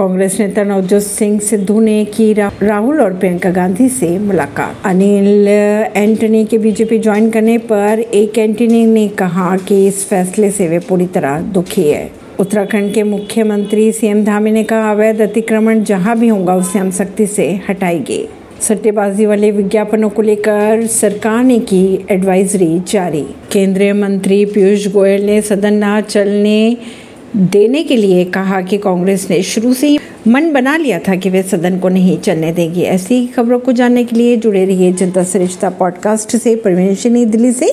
कांग्रेस नेता नवजोत सिंह सिद्धू ने की रा, राहुल और प्रियंका गांधी से मुलाकात। अनिल एंटनी के बीजेपी ज्वाइन करने पर एक एंटनी ने कहा कि इस फैसले से वे पूरी तरह दुखी है। उत्तराखंड के मुख्यमंत्री सीएम धामी ने कहा अवैध अतिक्रमण जहाँ भी होगा उसे हम सख्ती से हटाएँगे। सट्टेबाजी वाले विज्ञापनों को लेकर सरकार ने की एडवाइजरी जारी। केंद्रीय मंत्री पीयूष गोयल ने सदन न चलने देने के लिए कहा कि कांग्रेस ने शुरू से ही मन बना लिया था कि वे सदन को नहीं चलने देगी। ऐसी खबरों को जानने के लिए जुड़े रहिए जनता सरिश्ता पॉडकास्ट से। परवीन दिल्ली से